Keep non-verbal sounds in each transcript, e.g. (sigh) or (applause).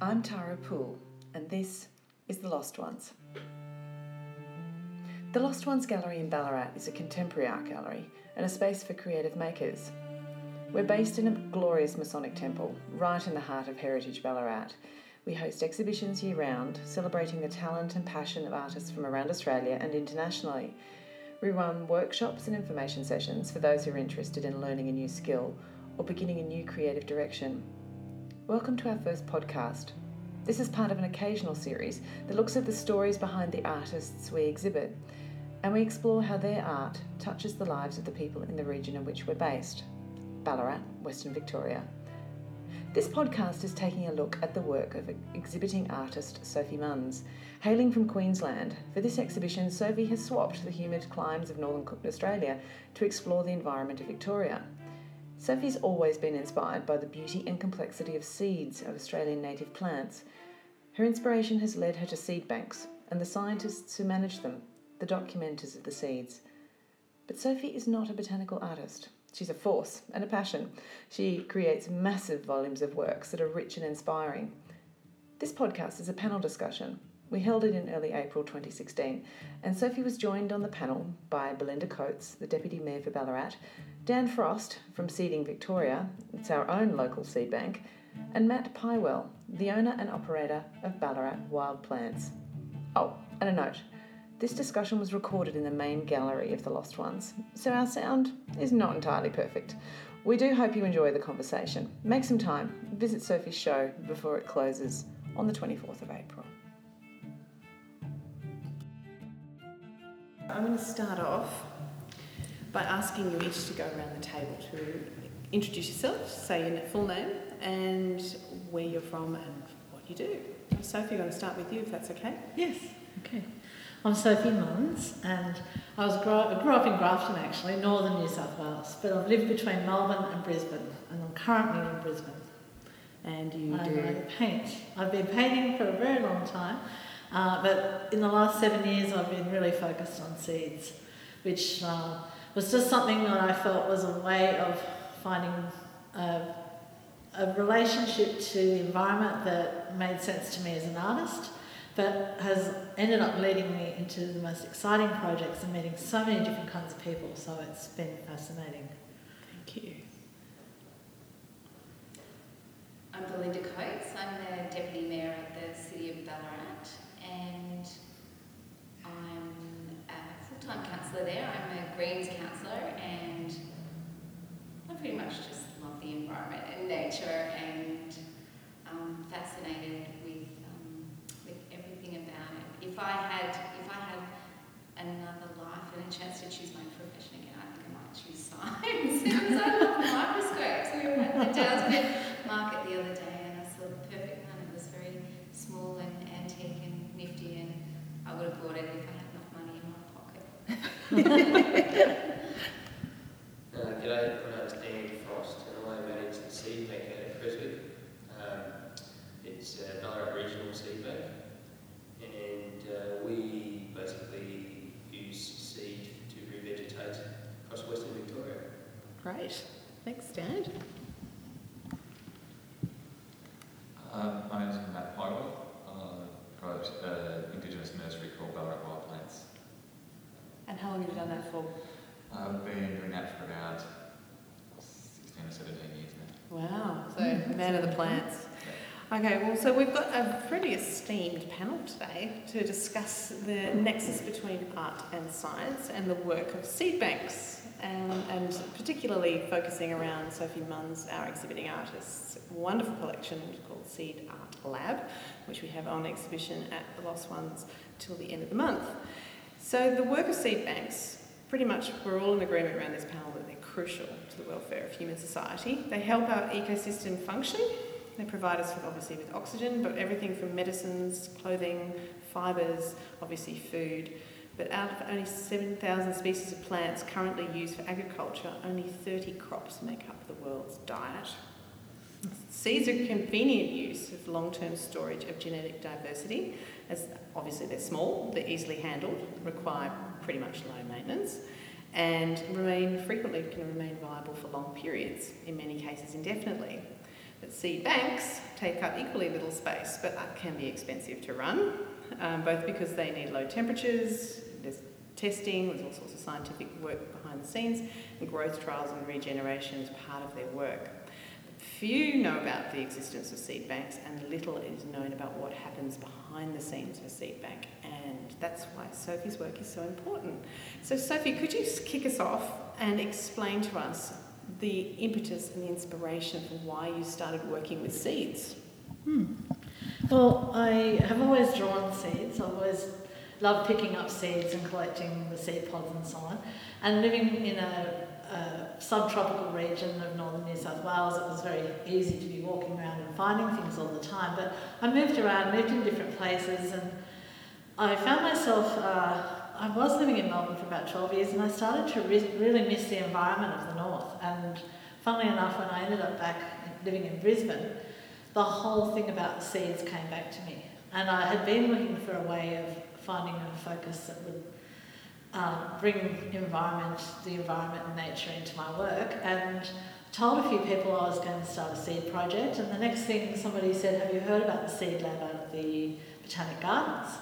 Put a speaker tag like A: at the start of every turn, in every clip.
A: I'm Tara Poole, and this is The Lost Ones. The Lost Ones Gallery in Ballarat is a contemporary art gallery and a space for creative makers. We're based in a glorious Masonic temple, right in the heart of Heritage Ballarat. We host exhibitions year round, celebrating the talent and passion of artists from around Australia and internationally. We run workshops and information sessions for those who are interested in learning a new skill or beginning a new creative direction. Welcome to our first podcast. This is part of an occasional series that looks at the stories behind the artists we exhibit, and we explore how their art touches the lives of the people in the region in which we're based Ballarat, Western Victoria. This podcast is taking a look at the work of exhibiting artist Sophie Munns. Hailing from Queensland, for this exhibition, Sophie has swapped the humid climes of northern Cook, Australia to explore the environment of Victoria. Sophie's always been inspired by the beauty and complexity of seeds of Australian native plants. Her inspiration has led her to seed banks and the scientists who manage them, the documenters of the seeds. But Sophie is not a botanical artist. She's a force and a passion. She creates massive volumes of works that are rich and inspiring. This podcast is a panel discussion. We held it in early April 2016, and Sophie was joined on the panel by Belinda Coates, the Deputy Mayor for Ballarat, Dan Frost from Seeding Victoria, it's our own local seed bank, and Matt Pywell, the owner and operator of Ballarat Wild Plants. Oh, and a note this discussion was recorded in the main gallery of the Lost Ones, so our sound is not entirely perfect. We do hope you enjoy the conversation. Make some time, visit Sophie's show before it closes on the 24th of April. I'm going to start off by asking you each to go around the table to introduce yourself, say your full name, and where you're from and what you do. Sophie, I'm going to start with you if that's okay.
B: Yes, okay. I'm Sophie Munns, and I was grew up, grew up in Grafton actually, northern New South Wales, but I've lived between Melbourne and Brisbane, and I'm currently in Brisbane.
A: And you
B: I
A: do?
B: paint. I've been painting for a very long time, uh, but in the last seven years I've been really focused on seeds, which uh, was just something that I felt was a way of finding a, a relationship to the environment that made sense to me as an artist, but has ended up leading me into the most exciting projects and meeting so many different kinds of people. So it's been fascinating.
A: Thank you.
C: I'm Belinda Coates. I'm the Deputy Mayor of the City of Ballarat and I'm full-time councillor there. I'm a Greens councillor and I pretty much just love the environment and nature and I'm fascinated with, um, with everything about it. If I had if I had another life and a chance to choose my profession again, I think I might choose science (laughs) because I love microscopes. We were at the Dowsbed market the other day and I saw the perfect one. It was very small and antique and nifty and I would have bought it if
A: yeah. (laughs) Okay, well, so we've got a pretty esteemed panel today to discuss the nexus between art and science and the work of seed banks, and, and particularly focusing around Sophie Munns, our exhibiting artist's wonderful collection called Seed Art Lab, which we have on exhibition at the Lost Ones till the end of the month. So, the work of seed banks, pretty much we're all in agreement around this panel that they're crucial to the welfare of human society. They help our ecosystem function they provide us with obviously with oxygen, but everything from medicines, clothing, fibres, obviously food. But out of only 7,000 species of plants currently used for agriculture, only 30 crops make up the world's diet. Seeds are convenient use of long-term storage of genetic diversity, as obviously they're small, they're easily handled, require pretty much low maintenance, and remain frequently can remain viable for long periods, in many cases indefinitely.
D: But seed banks take up equally little space, but can be expensive to run, um, both because they need low temperatures, there's testing, there's all sorts of scientific work behind the scenes, and growth trials and regeneration is part of their work. Few know about the existence of seed banks, and little is known about what happens behind the scenes of a seed bank, and that's why Sophie's work is so important. So, Sophie, could you kick us off and explain to us the impetus and the inspiration for why you started working with seeds?
B: Hmm. Well, I have always drawn seeds. I've always loved picking up seeds and collecting the seed pods and so on. And living in a a subtropical region of northern New South Wales, it was very easy to be walking around and finding things all the time. But I moved around, moved in different places, and I found myself. Uh, I was living in Melbourne for about 12 years, and I started to re- really miss the environment of the north. And funnily enough, when I ended up back living in Brisbane, the whole thing about the seeds came back to me. And I had been looking for a way of finding a focus that would um, bring environment, the environment and nature into my work and told a few people I was going to start a seed project and the next thing somebody said, have you heard about the seed lab out of the Botanic Gardens?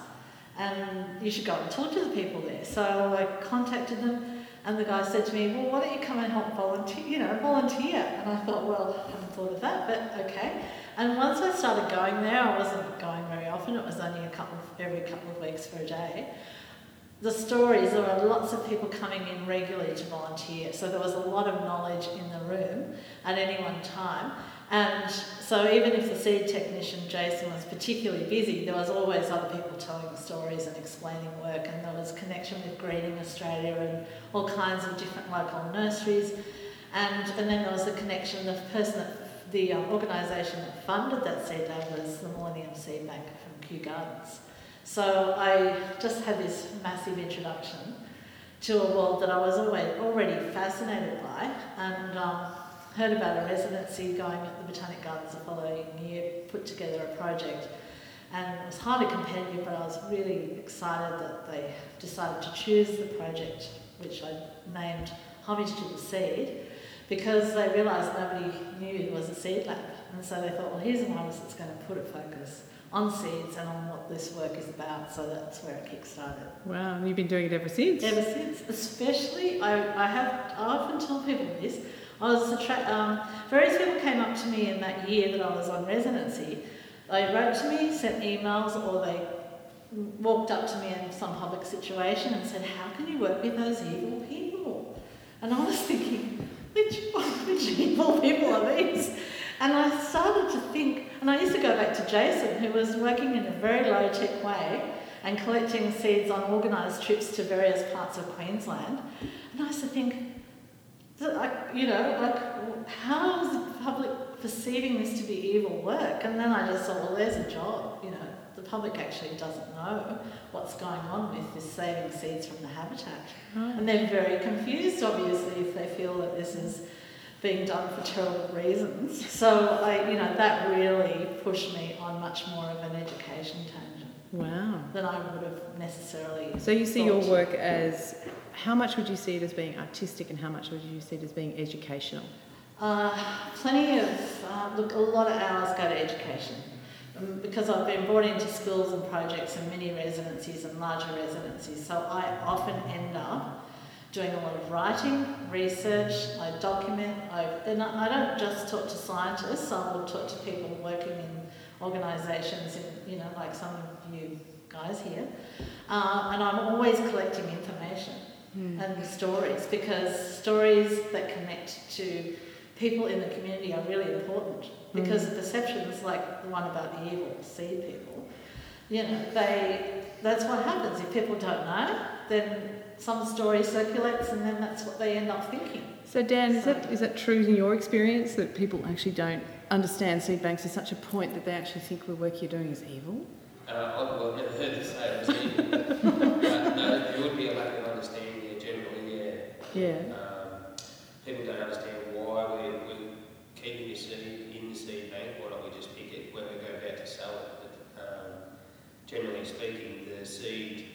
B: And you should go and talk to the people there. So I contacted them and the guy said to me, well, why don't you come and help volunteer, you know, volunteer? And I thought, well, I haven't thought of that, but okay. And once I started going there, I wasn't going very often. It was only a couple of, every couple of weeks for a day the stories, there were lots of people coming in regularly to volunteer, so there was a lot of knowledge in the room at any one time. And so, even if the seed technician Jason was particularly busy, there was always other people telling stories and explaining work, and there was connection with Greening Australia and all kinds of different local nurseries. And, and then there was the connection, the person that, the um, organisation that funded that seed lab was the Millennium Seed Bank from Kew Gardens. So I just had this massive introduction to a world that I was always, already fascinated by and um, heard about a residency going at the Botanic Gardens the following year, put together a project and it was highly competitive but I was really excited that they decided to choose the project which I named Homage to the Seed because they realised nobody knew there was a seed lab and so they thought well here's an artist that's going to put a focus on seeds and on what this work is about. So that's where it kick-started.
D: Wow, and you've been doing it ever since?
B: Ever since. Especially, I, I have, I often tell people this, I was attra- um, various people came up to me in that year that I was on residency. They wrote to me, sent emails, or they walked up to me in some public situation and said, how can you work with those evil people? And I was (laughs) thinking, which, which evil people are these? And I started to think, and I used to go back to Jason, who was working in a very low tech way and collecting seeds on organised trips to various parts of Queensland. And I used to think, like, you know, like, how is the public perceiving this to be evil work? And then I just thought, well, there's a job, you know. The public actually doesn't know what's going on with this saving seeds from the habitat. And they're very confused, obviously, if they feel that this is being done for terrible reasons. So I, you know, that really pushed me on much more of an education tangent.
D: Wow.
B: Than I would have necessarily.
D: So you see your work as how much would you see it as being artistic, and how much would you see it as being educational?
B: Uh, plenty of uh, look. A lot of hours go to education. Um, because I've been brought into schools and projects and mini residencies and larger residencies, so I often end up doing a lot of writing, research, I document, I, and I don't just talk to scientists, I will talk to people working in organisations, you know, like some of you guys here, uh, and I'm always collecting information mm. and the stories because stories that connect to people in the community are really important because mm. perceptions like the one about the evil seed people, you know, they that's what happens if people don't know, then some story circulates and then that's what they end up thinking.
D: So Dan, so, is that is that true in your experience that people actually don't understand seed banks to such a point that they actually think the work you're doing is evil?
E: Uh, I've never heard it say it was evil. uh, no, there would be a lack of understanding there generally, yeah.
D: Yeah.
E: Um, people don't understand why we're, we're keeping the seed in the seed bank, why don't we just pick it when we go back to sell it? But, um, generally speaking, the seed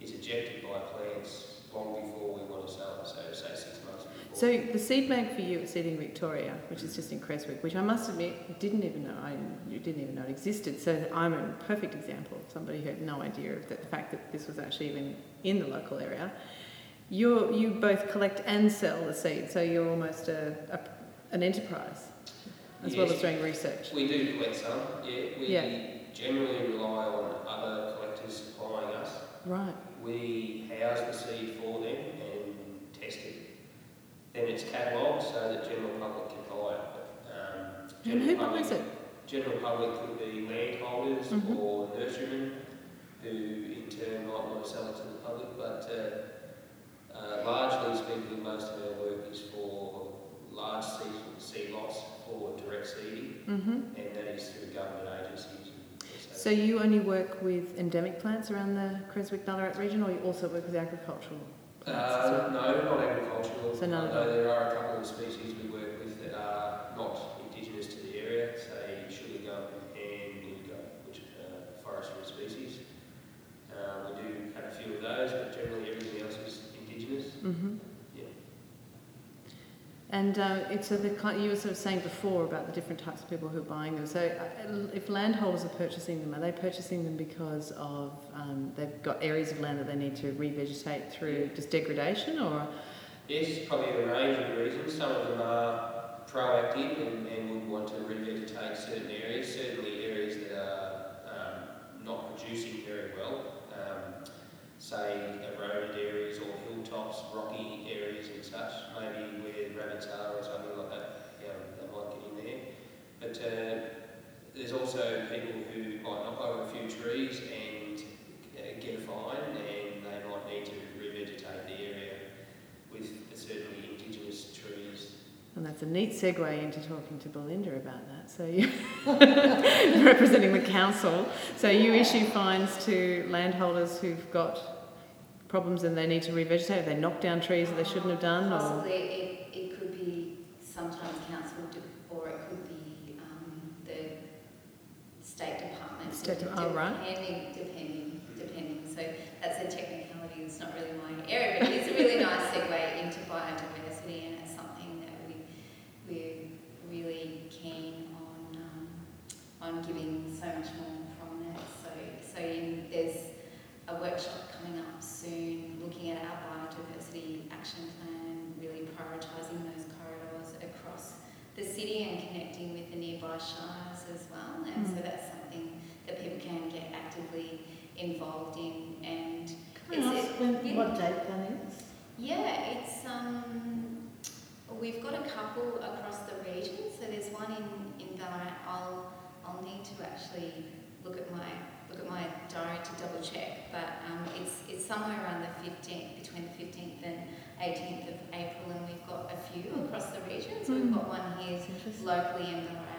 E: is ejected by plants long before we want to sell it, so say six months
D: So the seed bank for you at Seeding Victoria, which is just in Creswick, which I must admit didn't even know I didn't even know it existed. So I'm a perfect example of somebody who had no idea of the fact that this was actually even in the local area. You you both collect and sell the seed, so you're almost a, a an enterprise as well as doing research.
E: We do collect some, yeah. We
D: Yeah.
E: generally rely on other collectors supplying us.
D: Right.
E: We house the seed for them and test it. Then it's catalogued so that general public can buy it. Um,
D: And who
E: general public-
D: buys it?
E: General public could be landholders
D: Mhm.
E: or nurserymen who in turn might want to sell it to the public, but uh, uh, largely speaking, most of our work is for large seed, seed lots for direct seeding,
D: hmm
E: and that is through government agencies.
D: So you only work with endemic plants around the Creswick Ballarat region, or you also work with agricultural
E: Uh, no, not agricultural.
D: So none of
E: Although there are a couple of species we work with that are not indigenous to the area, say sugar gum and indigo, which are forestry species. Uh, we do have a few of those, but generally everything else is indigenous.
D: hmm
E: Yeah.
D: And uh, it's so the you were sort of saying before about the different types of people who are buying them. So uh, if landholders are purchasing them, are they purchasing them because of um, they've got areas of land that they need to revegetate through just degradation, or
E: Yes, probably a range of reasons. Some of them are proactive and, and would want to revegetate certain areas, certainly areas that are um, not producing very well, um, say eroded areas or hilltops, rocky areas and such, maybe where rabbits are or something like that, you know, they might get in there. But uh, there's also people who might knock over a few trees and uh, get a fine and they might need to revegetate the area with certainly indigenous trees.
D: and that's a neat segue into talking to Belinda about that. So you (laughs) representing the council, so you issue fines to landholders who've got problems and they need to revegetate. They knock down trees that they shouldn't have done,
C: Possibly, it, it could be sometimes council, de- or it could be um, the state department.
D: State de- oh, right.
C: Depending, depending, depending. So that's a technicality, it's not really my area, but it's a really nice segue into biodiversity and it's something that we, we're really keen on, um, on giving so much more prominence. So, so in, there's a workshop coming up soon looking at our biodiversity action plan, really prioritising those corridors across the city and connecting with the nearby as well. And so
D: Mm.
C: that's something that people can get actively involved in. And
B: Can I ask when,
C: yeah.
B: what date that is?
C: yeah, it's um, we've got a couple across the region. So there's one in in Ballarat. I'll I'll need to actually look at my look at my diary to double check. But um, it's it's somewhere around the 15th, between the 15th and 18th of April, and we've got a few across the region. So we've
D: Mm.
C: got one here locally in Ballarat,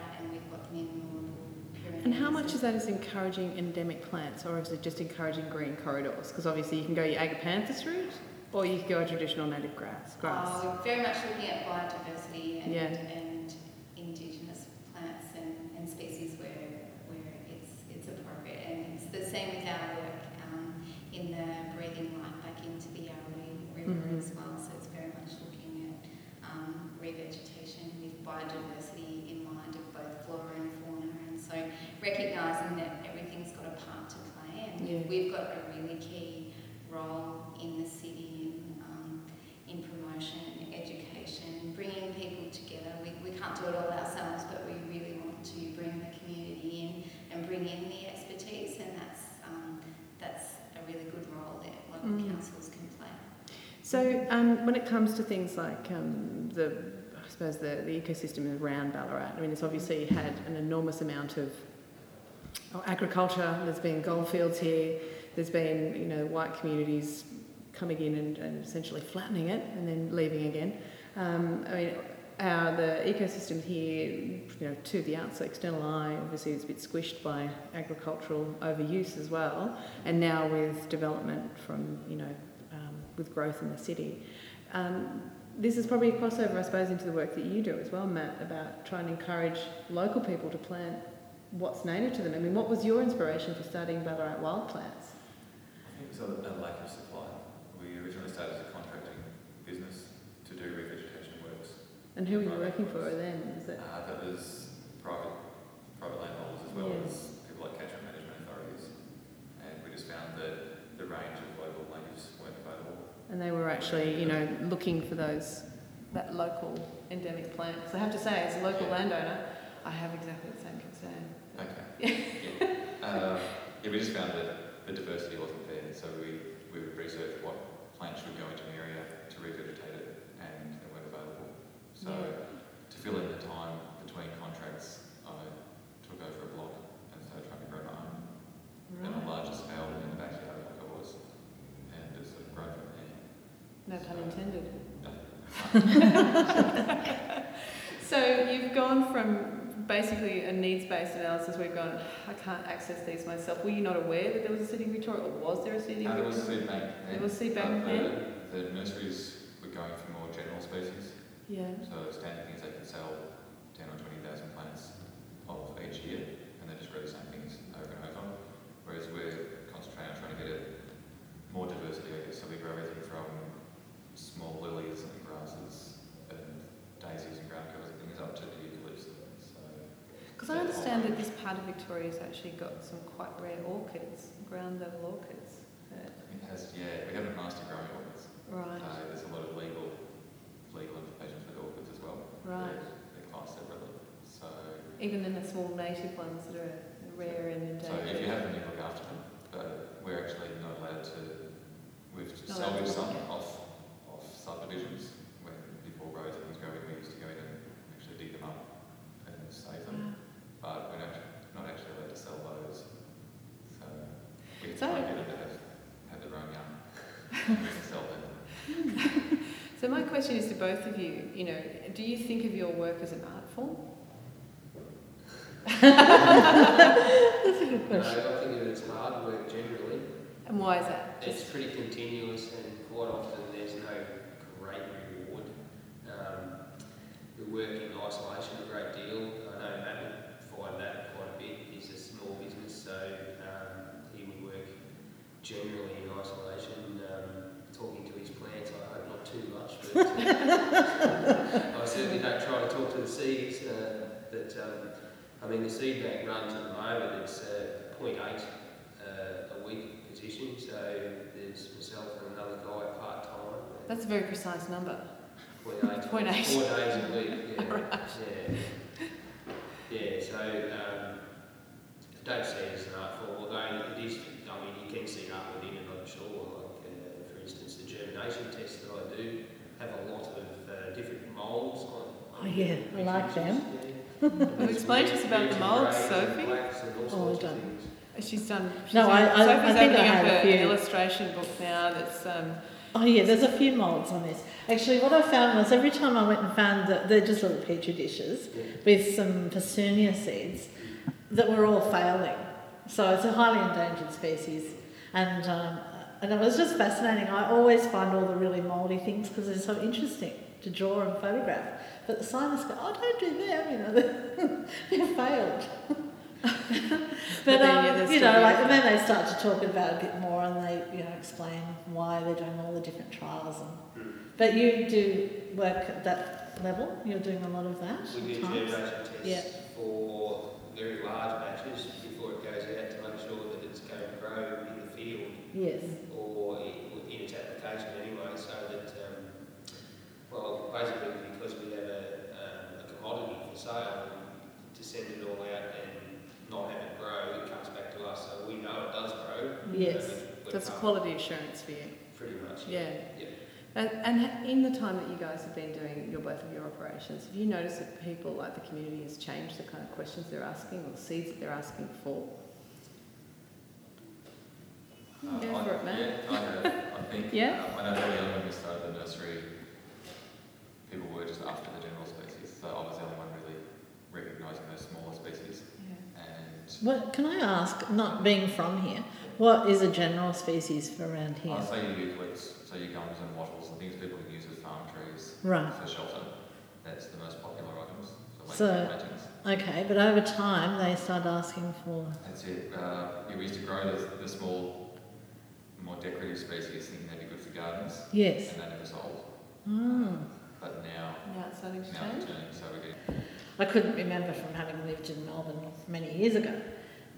C: and we've got them in Northern Pyrenees.
D: And how much of that is encouraging endemic plants, or is it just encouraging green corridors? Because obviously you can go your agapanthus route, or you can go a traditional native grass. Grass.
C: Uh, we're very much looking at biodiversity and,
D: Yeah.
C: and indigenous plants and, and species where, where it's, it's appropriate. And it's the same with our work um, in the breathing life back into the Yarrowee River
D: Mhm.
C: as well. So it's very much looking at um, revegetation with biodiversity in mind of both flora and fauna. And so recognising that everything's got a part to play and we've got a really key role in the city in, um, in promotion, education, bringing people together. We, we can't do it all ourselves, but we really want to bring the community in and bring in the expertise, and that's um, that's a really good role that local
D: Mm.
C: councils can play.
D: So um, when it comes to things like um, the, I suppose the, the ecosystem around Ballarat, I mean, it's obviously had an enormous amount of oh, agriculture. There's been goldfields here. There's been, you know, white communities coming in and, and essentially flattening it and then leaving again. Um, I mean, our, the ecosystem here, you know, to the outside external eye, obviously it's a bit squished by agricultural overuse as well. And now with development from, you know, um, with growth in the city. Um, this is probably a crossover, I suppose, into the work that you do as well, Matt, about trying to encourage local people to plant what's native to them. I mean, what was your inspiration for starting Ballarat Wild Plants?
F: I think it was a, lack of supply. We originally started as a contracting business to do revegetation works.
D: And who were you working for then? Was it?
F: Uh, that was private, private landholders as well
D: Yeah.
F: as people like catchment management authorities. And we just found that the range of local natives weren't available.
D: And they were actually, you know, looking for those that local endemic plant. Because I have to say, as a local landowner, I have exactly the same concern.
F: Yeah. (laughs) Uh, yeah, we just found that the diversity wasn't there, so we, we would research what plants should go into an area to revegetate it, and they weren't available. So to fill in the time between contracts, I took over a block and started trying to grow my own on a larger scale in the backyard like I was, and it's sort of grown from there.
D: No pun intended.
F: No. (laughs) (laughs)
D: So you've gone from basically a needs-based analysis you've gone, I can't access these myself. Were you not aware that there was a seeding Victoria, or was there a seeding
F: Uh, there
D: Victoria?
F: was seed bank.
D: There was seed
F: but
D: bank then?
F: the, nurseries were going for more general species.
D: Yeah.
F: So the standard thing is they can sell 10 or 20,000 plants of each year and they just grow the same things over and over. Whereas we're concentrating on trying to get it more diversity, I guess. So we grow everything from small lilies and grasses and daisies and ground covers and things up to the
D: Because I understand that this part of Victoria's actually got some quite rare orchids, ground level orchids.
F: It has, yeah, we haven't master growing orchids.
D: right,
F: Uh, there's a lot of legal legal implications with orchids as well.
D: right.
F: They're, they're classed separately. So,
D: Even in the small native ones that are rare and endangered.
F: so if you have them, you look after them. But we're actually not allowed to. We've salvaged some off off subdivisions when before roads and things go. We used to go in and actually dig them up and save them. But we're not, not actually allowed to sell those. So we
D: So-
F: try and get them to have, have their own young. (laughs) we sell them. (laughs)
D: So my question is to both of you, you know, do you think of your work as an art form? (laughs)
E: No, I think of it as hard work generally.
D: And why is that?
E: It's pretty continuous and quite often there's no great reward. Um, we work in isolation a great deal. I know Matt find that quite a bit. He's a small business, so um, he would work generally in isolation. Um, talking to his plants, I hope not too much, but (laughs) I certainly don't try to talk to the seeds. Uh, but um, I mean, the seed bank runs at the moment. It's uh, 0.8 uh, a week position, so there's myself and another guy part time.
D: That's a very precise number.
E: 0.8,
D: 0.8.
E: four days a week. Yeah, (laughs) yeah. Yeah so um, I don't see it as an art form, although it is. I mean, you can see art within it. I'm sure. Like uh, for instance, the germination test that I do have a lot of uh, different moulds on.
B: Oh, yeah, I like them. (laughs)
D: Well, explain to us about the moulds, Sophie.
B: Oh, well done.
D: She's done. She's
B: No, I-
D: done-
B: I-
D: Sophie's
B: I think
D: opening
B: I
D: up
B: have a
D: a-
B: few.
D: an illustration book now that's um,
B: Oh yeah, there's a few moulds on this. Actually, what I found was every time I went and found that they're just little petri dishes
E: Yeah.
B: with some Petunia seeds that were all failing. So it's a highly endangered species, and um, and it was just fascinating. I always find all the really mouldy things because they're so interesting to draw and photograph. But the scientists go, "Oh, don't do them," you know, (laughs) they're failed. (laughs) (laughs) but
D: then,
B: um, you know, like and then they start to talk about it a bit more, and they you know explain why they're doing all the different trials. And but you do work at that level. You're doing a lot of that.
E: We do
B: at times.
E: germination tests
B: Yeah.
E: for very large batches before it goes out to make sure that it's going to grow in the field
B: Yes.
E: or in, in its application anyway, so that, um, well, basically because we have a, um, a commodity for sale, to send it all out and not have it grow, it comes back to us, so we know it does grow.
B: Yes.
E: so we- we're
D: that's a quality assurance for you.
E: Pretty much.
D: Yeah.
E: Yeah.
D: And, and in the time that you guys have been doing your both of your operations, have you noticed that people, like the community, has changed the kind of questions they're asking or the seeds that they're asking for?
F: Uh,
D: Go
F: I-
D: for it, Matt.
F: Yeah, I have. I think. (laughs)
D: Yeah?
F: Um, I know early on when we started the nursery, people were just after the general species. So I was the only one really recognising those smaller species. And
B: What can I ask? Not being from here, what is a general species for around here?
F: I'll say your eucalypts, so your gums and wattles and things people can use as farm trees
B: Right.
F: for shelter. That's the most popular items. So,
B: So-
F: like plantings.
B: Okay, but over time they start asking for.
F: That's it. Uh, yeah, we used to grow the, the small, more decorative species, thinking they'd be good for gardens,
B: Yes.
F: and they never sold.
B: Mm.
F: but now,
G: Now it's starting to
F: now
G: change.
F: it's turning, so we're getting
B: I couldn't remember from having lived in Melbourne many years ago.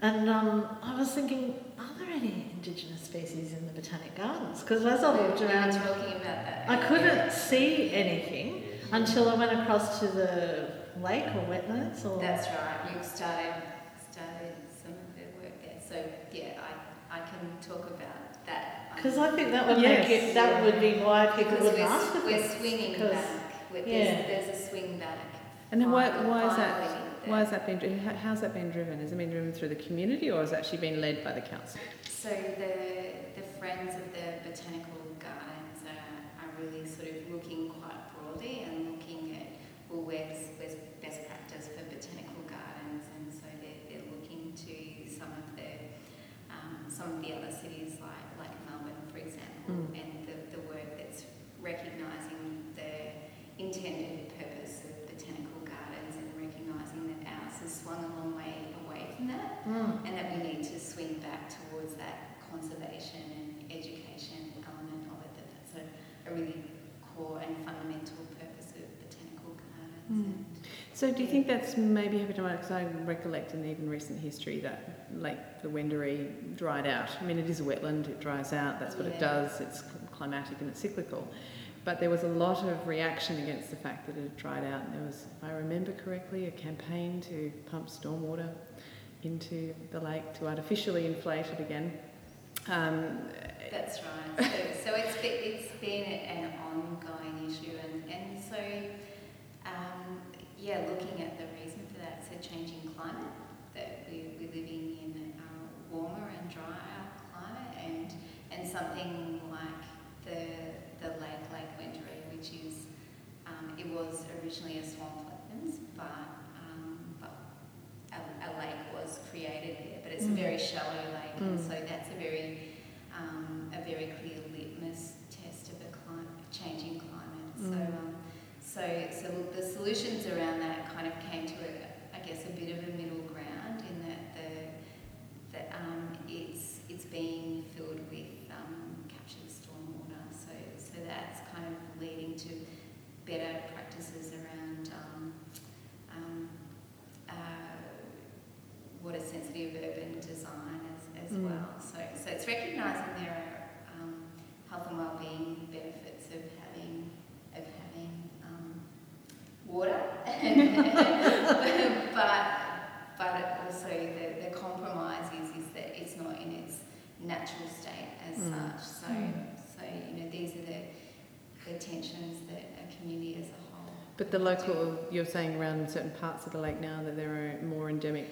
B: And um, I was thinking, are there any Indigenous species in the Botanic Gardens? Because as I looked around,
C: talking about that.
B: I couldn't see anything until I went across to the lake or wetlands or.
C: That's right. You've started started some of the work there. So yeah, I I can talk about that.
B: Because I think that would
G: Yes.
B: make it, that would be why people
C: because
B: would
C: we're,
B: ask
C: we're
B: things,
C: swinging
B: 'cause-
C: back. We're,
B: Yeah.
C: there's, there's a swing back.
D: And then why, why is that? Why has that been? dri- How's that been driven? Has it been driven through the community, or has it actually been led by the council?
C: So the the friends of the botanical gardens are, are really sort of looking quite broadly and looking at well where's where's best practice for botanical gardens and so they're, they're looking to some of the um, some of the other cities like like Melbourne for example
D: Mm.
C: and the, the work that's recognising the intended purpose of botanical gardens and recognising that ours has swung a long way away from that
B: Mm.
C: and that we need to swing back towards that conservation and education element of it, that that's a, a really core and fundamental purpose of botanical gardens.
D: Mm. So do you think that's maybe having to because I recollect in even recent history that Lake the Wendouree dried out. I mean, it is a wetland; it dries out. That's what it does. It's climatic and it's cyclical. But there was a lot of reaction against the fact that it had dried out. And there was, if I remember correctly, a campaign to pump stormwater into the lake to artificially inflate it again. Um,
C: That's right. So, so it's, been, it's been an ongoing issue, and, and so, um, yeah, looking at the reason for that, it's a changing climate, that we, we're living in a warmer and drier climate, and, and something like the, the lake, Lake Wendouree, which is, um, it was originally a swamp wetlands, but, um, but a, a lake was created there, but it's a
D: Mm.
C: very shallow lake, and
D: Mm.
C: so that's a very um, a very clear litmus test of a climate, changing climate. So,
D: Mm.
C: um, so, so the solutions around that kind of came to, a, I guess, a bit of a middle ground in that the that um, it's it's being filled with um, captured stormwater. So, so that's kind of leading to better practices around um, um, uh, water sensitive urban design as, as
D: Mm.
C: well. So, so it's recognising there are um, health and wellbeing benefits of having of having um, water, but but also the, the compromise is, is that it's not in its natural state as
D: Mm.
C: such. So so you know these are the the tensions that a community as a whole.
D: But the local, you're saying around certain parts of the lake now that there are more endemic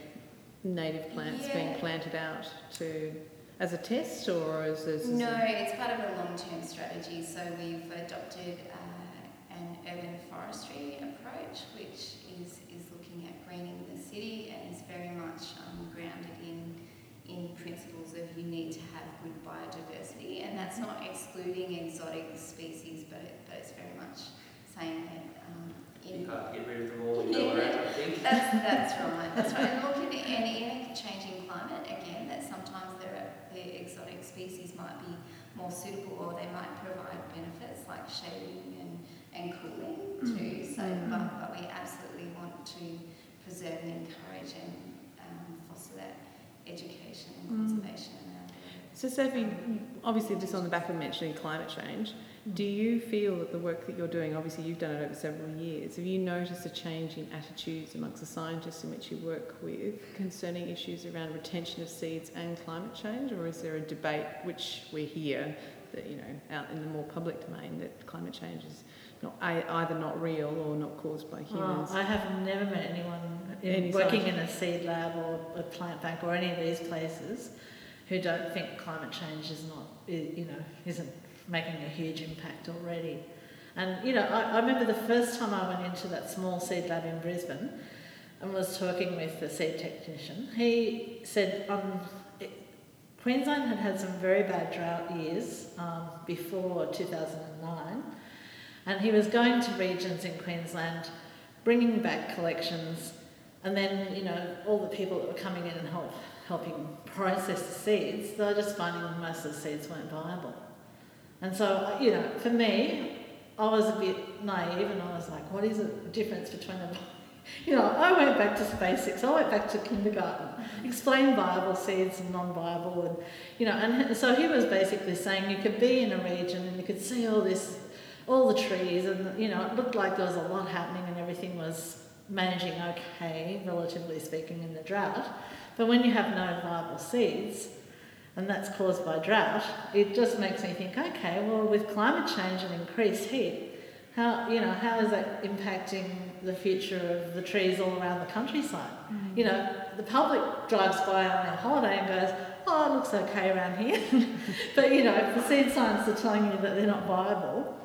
D: native plants being planted out to as a test, or as, as, as
C: No,
D: a,
C: it's part of a long-term strategy. So we've adopted uh, an urban forestry approach, which is, is looking at greening the city and is very much um, grounded in in principles of you need to have good biodiversity, and that's not excluding exotic species, but it, but it's very much saying that um,
E: You
C: in
E: can't get rid of them all in Ballarat, I think.
C: That's right. That's right. And look, in, in, in a changing climate, again, that sometimes there are, the exotic species might be more suitable, or they might provide benefits like shading and, and cooling too. So,
D: Mm.
C: but, but we absolutely want to preserve and encourage and um, foster that education and
D: Mm.
C: conservation.
D: So, Sophie, obviously, just on the back of mentioning climate change, do you feel that the work that you're doing, obviously, you've done it over several years, have you noticed a change in attitudes amongst the scientists in which you work with concerning issues around retention of seeds and climate change, or is there a debate which we hear that you know out in the more public domain that climate change is not either not real or not caused by oh, humans?
B: Well, I have never met anyone in,
D: Any
B: working in a seed lab or a plant bank or any of these places who don't think climate change is not, you know, isn't making a huge impact already. And, you know, I, I remember the first time I went into that small seed lab in Brisbane and was talking with the seed technician. He said um, it, Queensland had had some very bad drought years um, before 2009 and he was going to regions in Queensland, bringing back collections, and then you know all the people that were coming in and help helping process the seeds, they were just finding most of the seeds weren't viable. And so uh, you know, for me, I was a bit naive and I was like, what is the difference between the (laughs) you know, I went back to basics. I went back to kindergarten, explained viable seeds and non-viable, and you know, and so he was basically saying you could be in a region and you could see all this, all the trees, and you know, it looked like there was a lot happening and everything was managing okay, relatively speaking, in the drought. But when you have no viable seeds, and that's caused by drought, it just makes me think, okay, well, with climate change and increased heat, how you know how is that impacting the future of the trees all around the countryside?
D: Mm.
B: You know, the public drives by on their holiday and goes, "Oh, it looks okay around here," (laughs) but you know, if the seed scientists are telling you that they're not viable,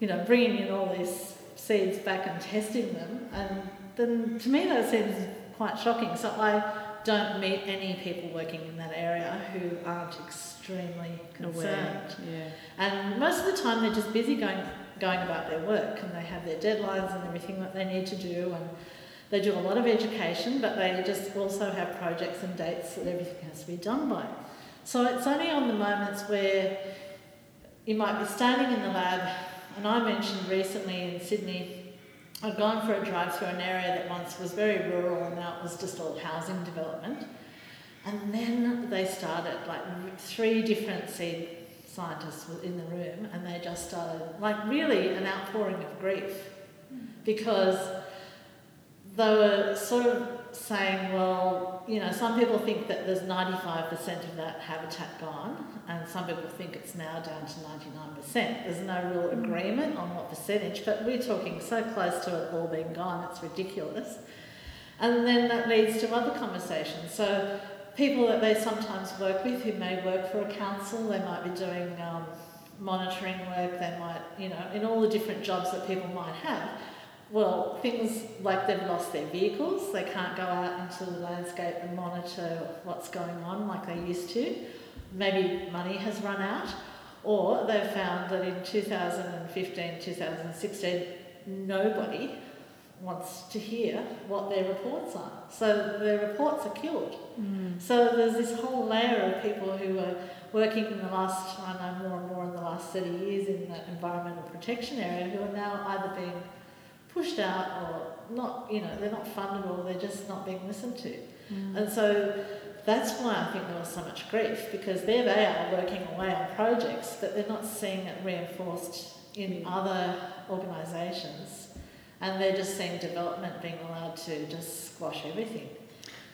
B: you know, bringing in all these seeds back and testing them, and then to me that seems quite shocking. So I don't meet any people working in that area who aren't extremely concerned.
D: Aware. Yeah.
B: And most of the time they're just busy going going about their work and they have their deadlines and everything that they need to do and they do a lot of education but they just also have projects and dates that everything has to be done by. So it's only on the moments where you might be standing in the lab and I mentioned recently in Sydney I'd gone for a drive through an area that once was very rural and now it was just all housing development. And then they started like three different seed scientists were in the room and they just started like really an outpouring of grief because they were sort of saying, well, you know, some people think that there's 95% of that habitat gone, and some people think it's now down to 99%. There's no real agreement on what percentage, but we're talking so close to it all being gone, it's ridiculous. And then that leads to other conversations. So people that they sometimes work with who may work for a council, they might be doing um, monitoring work, they might, you know, in all the different jobs that people might have. Well, things like they've lost their vehicles, they can't go out into the landscape and monitor what's going on like they used to. Maybe money has run out, or they've found that in 2015, 2016, nobody wants to hear what their reports are. So their reports are killed.
D: Mm.
B: So there's this whole layer of people who are working in the last, I know more and more in the last 30 years in the environmental protection area who are now either being pushed out or not, you know, they're not fundable, they're just not being listened to.
D: Mm.
B: And so that's why I think there was so much grief because there they are working away on projects, but they're not seeing it reinforced in other organisations and they're just seeing development being allowed to just squash everything.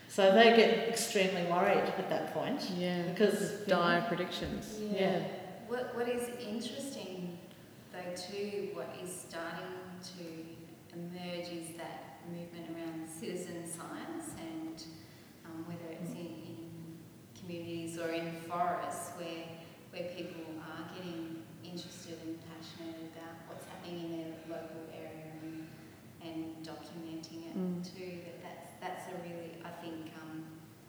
B: So they get extremely worried at that point.
D: Yeah.
B: Because,
D: Because
B: you know,
D: dire predictions.
B: Yeah.
C: What, what is interesting, though, too, what is starting to emerge is that movement around citizen science and um, whether it's in, in communities or in forests where, where people are getting interested and passionate about what's happening in their local area and, and documenting it
D: Mm.
C: too. That that's, that's a really, I think, um,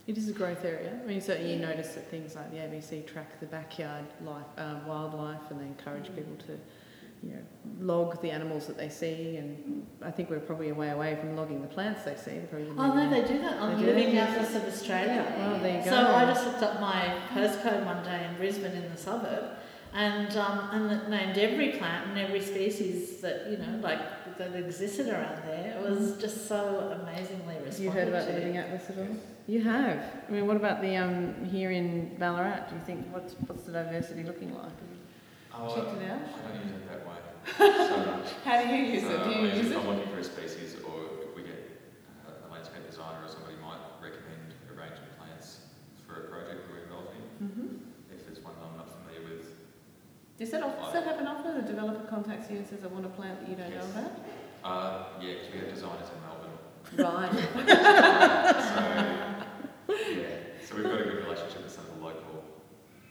D: It is a growth area. I mean, certainly you notice that things like the ABC track the backyard life, uh, wildlife, and they encourage
C: Mm.
D: people to, you know, log the animals that they see. And I think we're probably a way away from logging the plants they see. Probably
B: Oh no, they do that on the? Living Atlas of Australia.
D: Well, there you go.
B: So I just looked up my postcode one day in Brisbane in the suburb, and um, and it named every plant and every species that you know like that existed around there. It was just so amazingly responded
D: Have you heard about
B: to.
D: the Living Atlas at all? You have. I mean, what about the um here in Ballarat? Do you think what's what's the diversity looking like? Checked it out?
F: I don't use it that way so. (laughs)
D: How do you use
F: So
D: it? Do
F: I
D: you
F: use
D: use
F: it-? I'm looking for a species, or if we get uh, a landscape designer or somebody might recommend a range of plants for a project we're involved in.
D: Mm-hmm.
F: If there's one that I'm not familiar with,
D: Does that, off- does that happen often? The developer contacts you and says, I want a plant that you don't know about?
F: uh, yeah, because we have designers in Melbourne.
D: Right. (laughs)
F: so, yeah, so we've got a good relationship with some of the local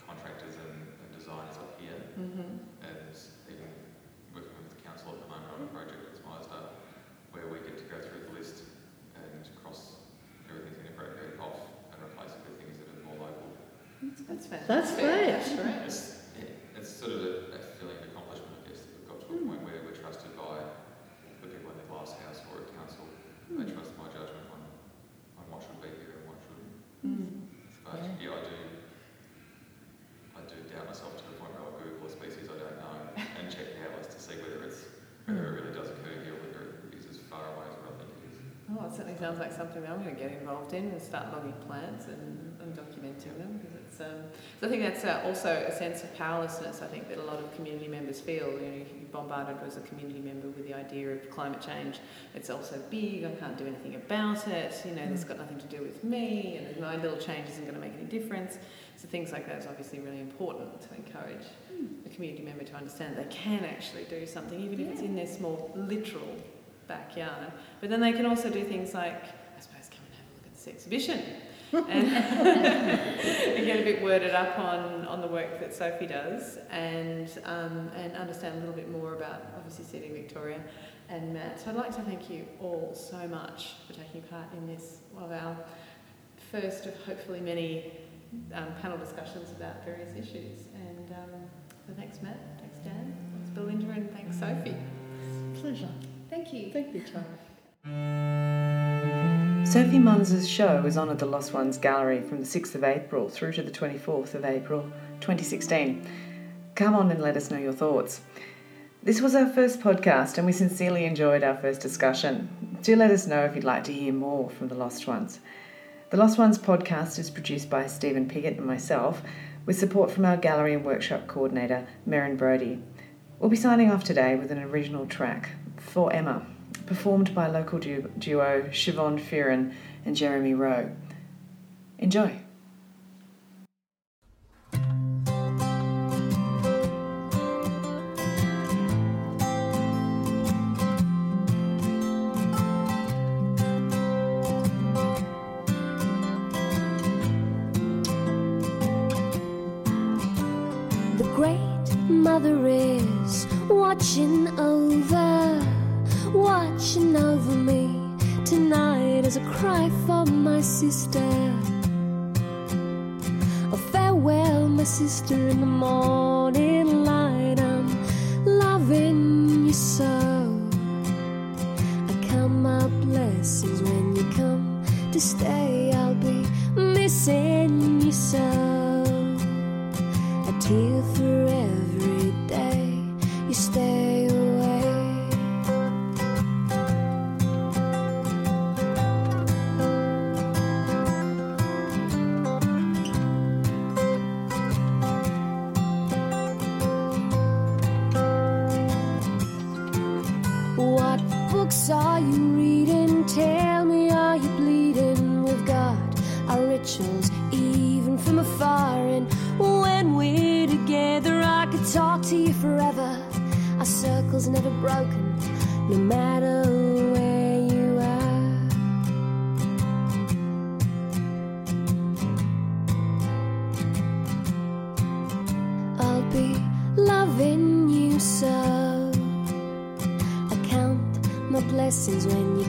F: contractors and, and designers up
D: mm-hmm.
F: and even working with the council at the moment on a project with MyStar, where we get to go through the list and cross everything in appropriate off and replace it with things that are more local.
D: That's fantastic.
B: That's great.
D: That's great.
F: It's, yeah, it's sort of a, a feeling of accomplishment, I guess, that we've got to a point where we're trusted by the people in the glass house or a council. They trust my judgment on, on what should be here and what shouldn't.
D: Mm.
F: But
D: Yeah.
F: yeah, I do. I do doubt myself to the point say whether it's whether it really does occur here, whether it uses faraway rather than use.
D: Oh, it certainly sounds like something I'm going to get involved in and start logging plants and, and documenting them. Because it's, um, so I think that's uh, also a sense of powerlessness. I think that a lot of community members feel. You know, you're bombarded as a community member with the idea of climate change. It's also big. I can't do anything about it. You know, it's got nothing to do with me, and my little change isn't going to make any difference. So things like that is obviously really important to encourage community member to understand that they can actually do something, even if it's in their small literal backyard. But then they can also do things like, I suppose, come and have a look at this exhibition. and, (laughs) and get a bit worded up on, on the work that Sophie does and, um, and understand a little bit more about obviously Seeding Victoria and Matt. So I'd like to thank you all so much for taking part in this of our first of hopefully many um, panel discussions about various issues. And um, so thanks Matt, thanks Dan, thanks Belinda and thanks Sophie.
B: Pleasure.
C: Thank you.
B: Thank you, Tara.
A: Sophie Munz's show is on at the Lost Ones Gallery from the 6th of April through to the 24th of April 2016. Come on and let us know your thoughts. This was our first podcast, and we sincerely enjoyed our first discussion. Do let us know if you'd like to hear more from the Lost Ones. The Lost Ones podcast is produced by Stephen Piggott and myself, with support from our gallery and workshop coordinator, Merrin Brody. We'll be signing off today with an original track, For Emma, performed by local du- duo Siobhan Fearon and Jeremy Rowe. Enjoy.
H: As I cry for my sister. Oh, farewell, my sister, in the morning light. I'm loving you so. I count my blessings when you come to stay. I'll be blessings when you